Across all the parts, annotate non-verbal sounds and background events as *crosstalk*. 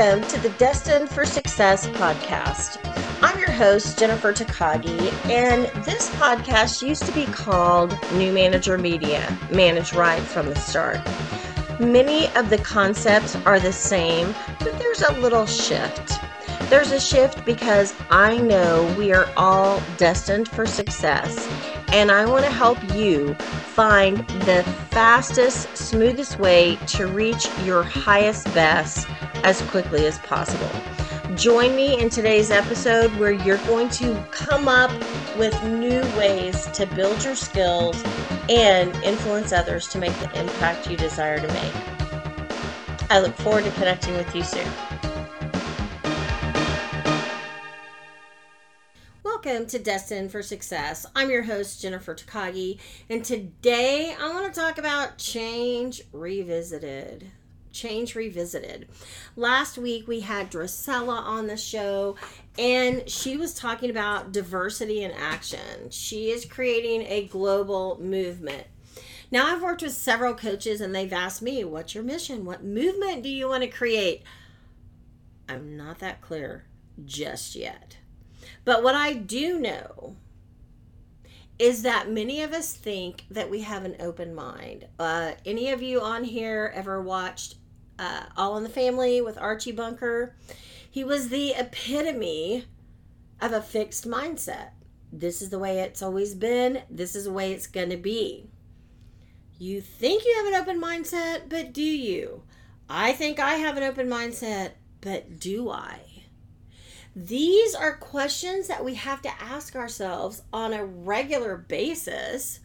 Welcome to the Destined for Success podcast. I'm your host, Jennifer Takagi, and this podcast used to be called New Manager Media Manage Right from the Start. Many of the concepts are the same, but there's a little shift. There's a shift because I know we are all destined for success, and I want to help you find the fastest, smoothest way to reach your highest best as quickly as possible. Join me in today's episode where you're going to come up with new ways to build your skills and influence others to make the impact you desire to make. I look forward to connecting with you soon. Welcome to Destined for Success. I'm your host, Jennifer Takagi, and today I want to talk about change revisited. Change Revisited. Last week we had Drusella on the show and she was talking about diversity in action. She is creating a global movement. Now, I've worked with several coaches and they've asked me, What's your mission? What movement do you want to create? I'm not that clear just yet. But what I do know is that many of us think that we have an open mind. Uh, any of you on here ever watched uh, All in the Family with Archie Bunker? He was the epitome of a fixed mindset. This is the way it's always been, this is the way it's going to be. You think you have an open mindset, but do you? I think I have an open mindset, but do I? These are questions that we have to ask ourselves on a regular basis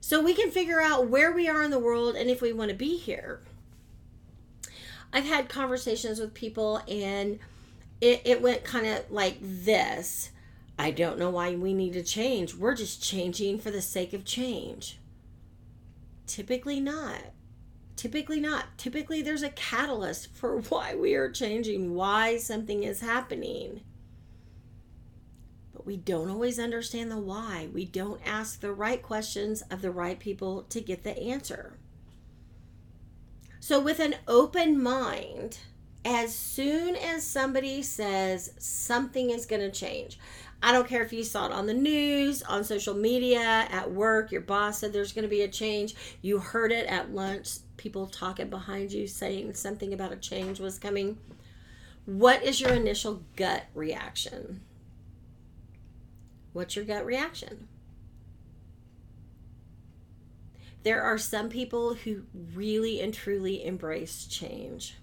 so we can figure out where we are in the world and if we want to be here. I've had conversations with people and it, it went kind of like this I don't know why we need to change. We're just changing for the sake of change. Typically not. Typically not. Typically, there's a catalyst for *laughs* why we are changing, why something is happening. But we don't always understand the why. We don't ask the right questions of the right people to get the answer. So, with an open mind, as soon as somebody says something is going to change, I don't care if you saw it on the news, on social media, at work, your boss said there's going to be a change, you heard it at lunch, people talking behind you saying something about a change was coming. What is your initial gut reaction? What's your gut reaction? There are some people who really and truly embrace change.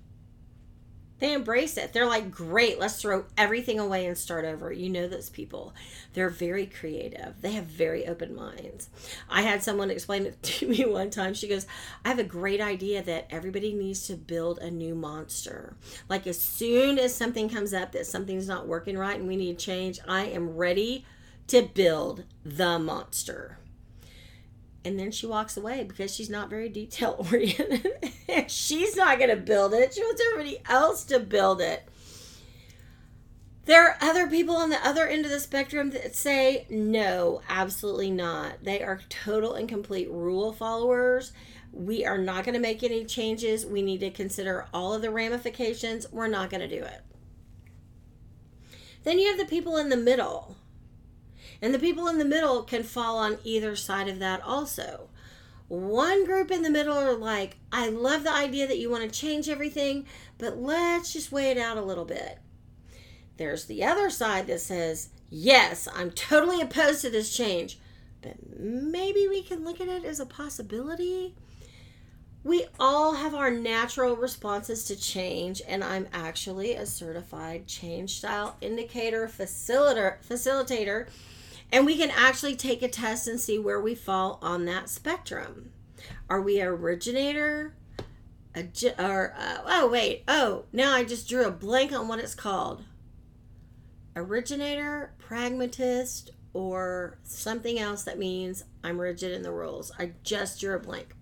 They embrace it. They're like, great, let's throw everything away and start over. You know those people. They're very creative. They have very open minds. I had someone explain it *laughs* to me one time. She goes, I have a great idea that everybody needs to build a new monster. Like, as soon as something comes up that something's not working right and we need change, I am ready to build the monster and then she walks away because she's not very detail *laughs* oriented. she's not going to build it. She wants everybody else to build it. There are other people on the other end of the spectrum that say, no, absolutely not. They are total and complete rule followers. We are not going to make any changes. We need to consider all of the ramifications. We're not going to do it. Then you have the people in the middle and the people in the middle can fall on either side of that also. One group in the middle are like, I love the idea that you want to change everything, but let's just wait it out a little bit. There's the other side that says, yes, I'm totally opposed to this change, but maybe we can look at it as a possibility. We all have our natural responses to change, and I'm actually a certified change style indicator facilitator, facilitator and we can actually take a test and see where we fall on that spectrum. Are we originator? A, or uh, oh wait oh now I just drew a blank on what it's called. Originator, pragmatist, or something else that means I'm rigid in the rules. I just drew a blank.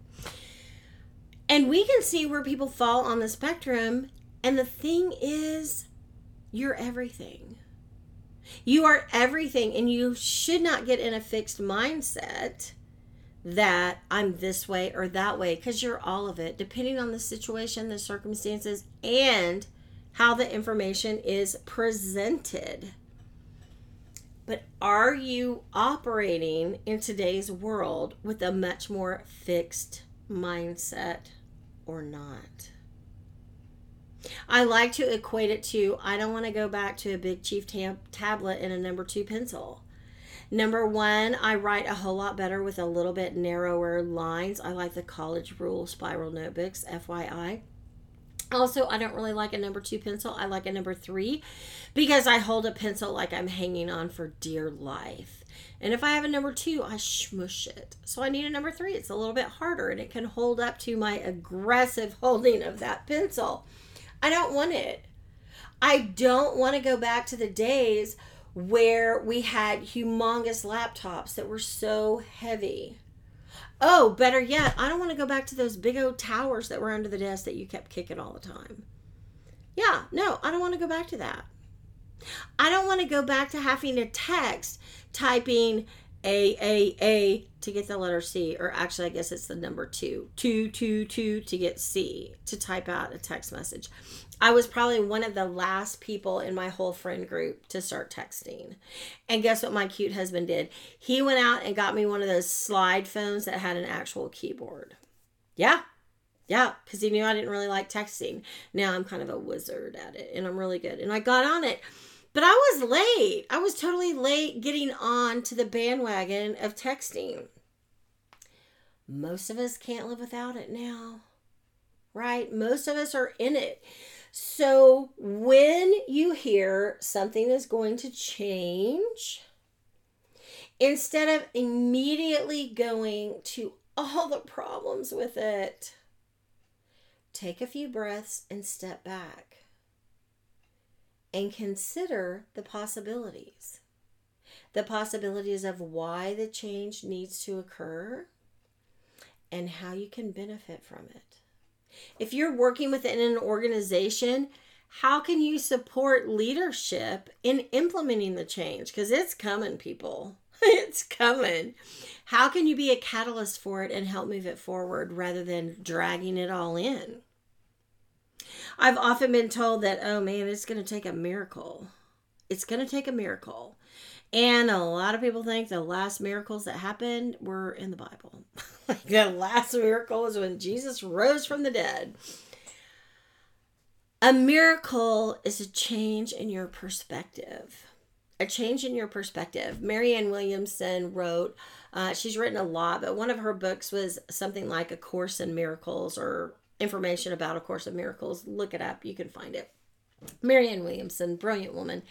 And we can see where people fall on the spectrum. And the thing is, you're everything. You are everything, and you should not get in a fixed mindset that I'm this way or that way because you're all of it, depending on the situation, the circumstances, and how the information is presented. But are you operating in today's world with a much more fixed mindset or not? I like to equate it to I don't want to go back to a Big Chief tab- tablet and a number two pencil. Number one, I write a whole lot better with a little bit narrower lines. I like the college rule spiral notebooks, FYI. Also, I don't really like a number two pencil. I like a number three because I hold a pencil like I'm hanging on for dear life. And if I have a number two, I smush it. So I need a number three. It's a little bit harder and it can hold up to my aggressive *laughs* holding of that pencil. I don't want it. I don't want to go back to the days where we had humongous laptops that were so heavy. Oh, better yet, I don't want to go back to those big old towers that were under the desk that you kept kicking all the time. Yeah, no, I don't want to go back to that. I don't want to go back to having to text typing A A A to get the letter C, or actually, I guess it's the number two, two, two, two to get C to type out a text message. I was probably one of the last people in my whole friend group to start texting. And guess what my cute husband did? He went out and got me one of those slide phones that had an actual keyboard. Yeah. Yeah, because he knew I didn't really like texting. Now I'm kind of a wizard at it and I'm really good. And I got on it. But I was late. I was totally late getting on to the bandwagon of texting. Most of us can't live without it now, right? Most of us are in it. So when you hear something is going to change, instead of immediately going to all the problems with it, take a few breaths and step back and consider the possibilities. The possibilities of why the change needs to occur and how you can benefit from it. If you're working within an organization, how can you support leadership in implementing the change? Because it's coming, people. *laughs* it's coming. How can you be a catalyst for it and help move it forward rather than dragging it all in? I've often been told that, oh man, it's going to take a miracle. It's going to take a miracle. And a lot of people think the last miracles that happened were in the Bible. *laughs* like the last miracle was when Jesus rose from the dead. A miracle is a change in your perspective. A change in your perspective. Marianne Williamson wrote, uh, she's written a lot, but one of her books was something like A Course in Miracles or information about A Course of Miracles. Look it up, you can find it. Marianne Williamson, brilliant woman.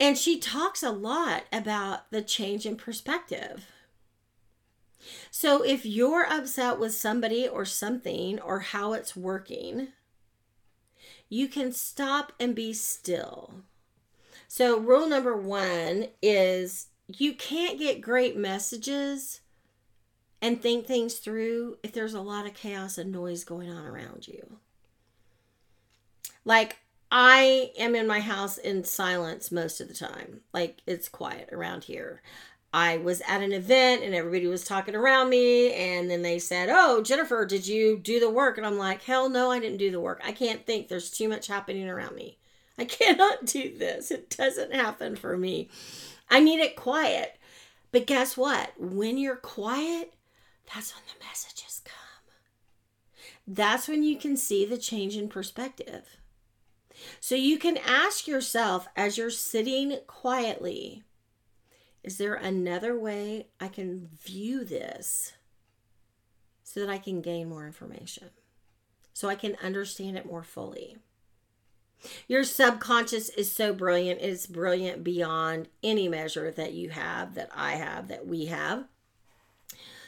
And she talks a lot about the change in perspective. So if you're upset with somebody or something or how it's working, you can stop and be still. So, rule number one is you can't get great messages and think things through if there's a lot of chaos and noise going on around you. Like, I am in my house in silence most of the time. Like it's quiet around here. I was at an event and everybody was talking around me, and then they said, Oh, Jennifer, did you do the work? And I'm like, Hell no, I didn't do the work. I can't think. There's too much happening around me. I *laughs* cannot do this. It doesn't happen for me. I need it quiet. But guess what? When you're quiet, that's when the messages come. That's when you can see the change in perspective. So you can ask yourself as you're sitting quietly is there another way I can view this so that I can gain more information? So I can understand it more fully. Your subconscious is so brilliant. It's brilliant beyond any measure that you have, that I have, that we have.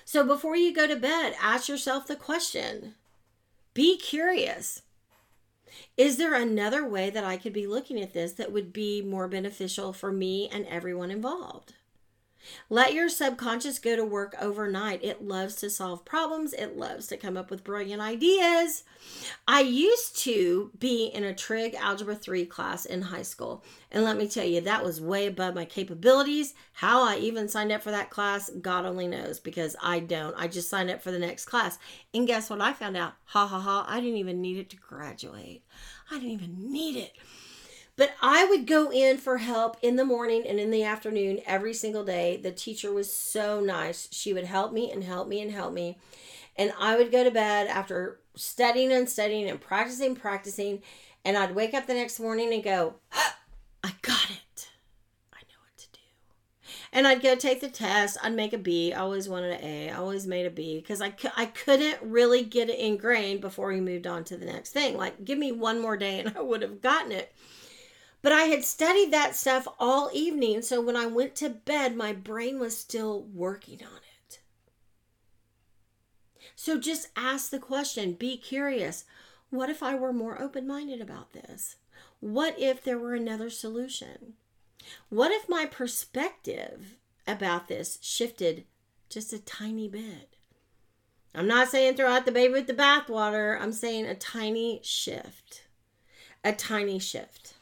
So before you go to bed, ask yourself the question be curious. Is there another way that I could be looking at this that would be more beneficial for me and everyone involved? Let your subconscious go to work overnight. It loves to solve problems, it loves to come up with brilliant ideas. I used to be in a trig algebra 3 class in high school, and let me tell you, that was way above my capabilities. How I even signed up for that class, God only knows because I don't. I just signed up for the next class. And guess what I found out? Ha ha ha, I didn't even need it to graduate. I didn't even need it. But I would go in for help in the morning and in the afternoon every single day. The teacher was so nice. She would help me and help me and help me. And I would go to bed after studying and studying and practicing, practicing. And I'd wake up the next morning and go, I got it. I know what to do. And I'd go take the test. I'd make a B. I always wanted an A. I always made a B because I, I couldn't really get it ingrained before we moved on to the next thing. Like, give me one more day and I would have gotten it. But I had studied that stuff all evening, so when I went to bed, my brain was still working on it. So just ask the question, be curious. What if I were more open minded about this? What if there were another solution? What if my perspective about this shifted just a tiny bit? I'm not saying throw out the baby with the bathwater. I'm saying a tiny shift. A tiny shift.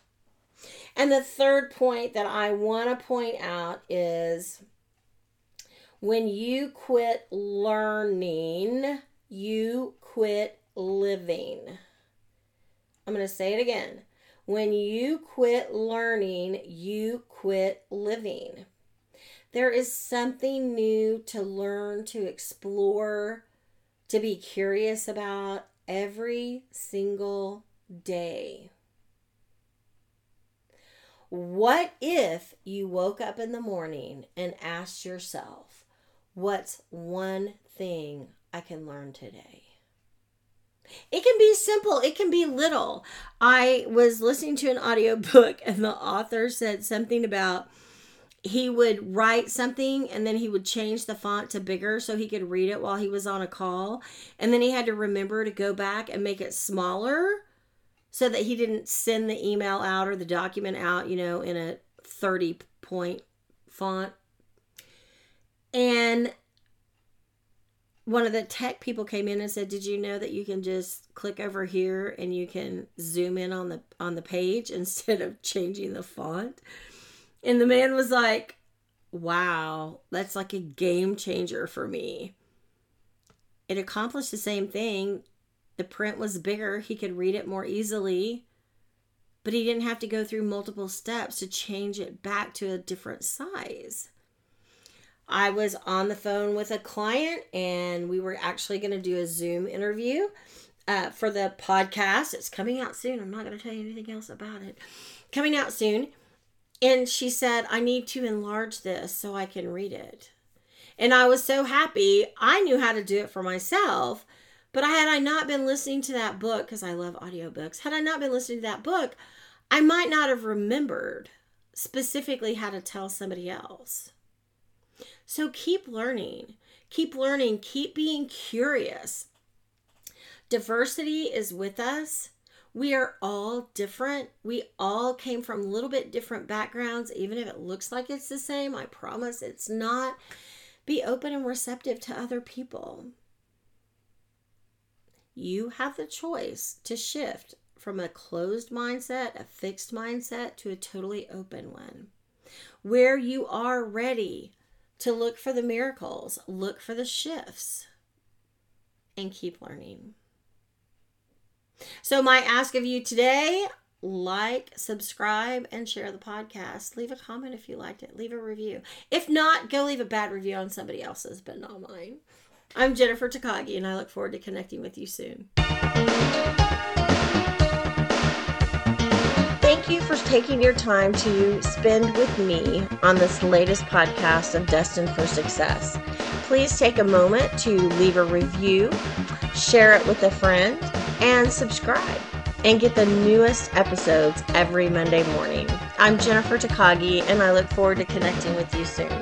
And the third point that I want to point out is when you quit learning, you quit living. I'm going to say it again. When you quit learning, you quit living. There is something new to learn, to explore, to be curious about every single day. What if you woke up in the morning and asked yourself, What's one thing I can learn today? It can be simple, it can be little. I was listening to an audiobook and the author said something about he would write something and then he would change the font to bigger so he could read it while he was on a call. And then he had to remember to go back and make it smaller so that he didn't send the email out or the document out, you know, in a 30 point font. And one of the tech people came in and said, "Did you know that you can just click over here and you can zoom in on the on the page *laughs* instead of changing the font?" And the man was like, "Wow, that's like a game changer for me." It accomplished the same thing the print was bigger, he could read it more easily, but he didn't have to go through multiple steps to change it back to a different size. I was on the phone with a client and we were actually going to do a Zoom interview uh, for the podcast. It's coming out soon. I'm not going to tell you anything else about it. Coming out soon. And she said, I need to enlarge this so I can read it. And I was so happy. I knew how to do it for myself, but had I not been listening to that book, because I love audiobooks, had I not been listening to that book, I might not have remembered specifically how to tell somebody else. So keep learning, keep learning, keep being curious. Diversity is with us. We are all different. We all came from a little bit different backgrounds, even if it looks like it's the same. I promise it's not. Be open and receptive to other people you have the choice to shift from a closed mindset, a fixed mindset, to a totally open one. Where you are ready to look for the miracles, look for the shifts, and keep learning. So, my ask of you today like, subscribe, and share the podcast. Leave a comment if you liked it. Leave a review. If not, go leave a bad review on somebody else's, but not mine. I'm Jennifer Takagi, and I look forward to connecting with you soon. Thank you for taking your time to spend with me on this latest podcast of Destined for Success. Please take a moment to leave a review, share it with a friend, and subscribe and get the newest episodes every Monday morning. I'm Jennifer Takagi, and I look forward to connecting with you soon.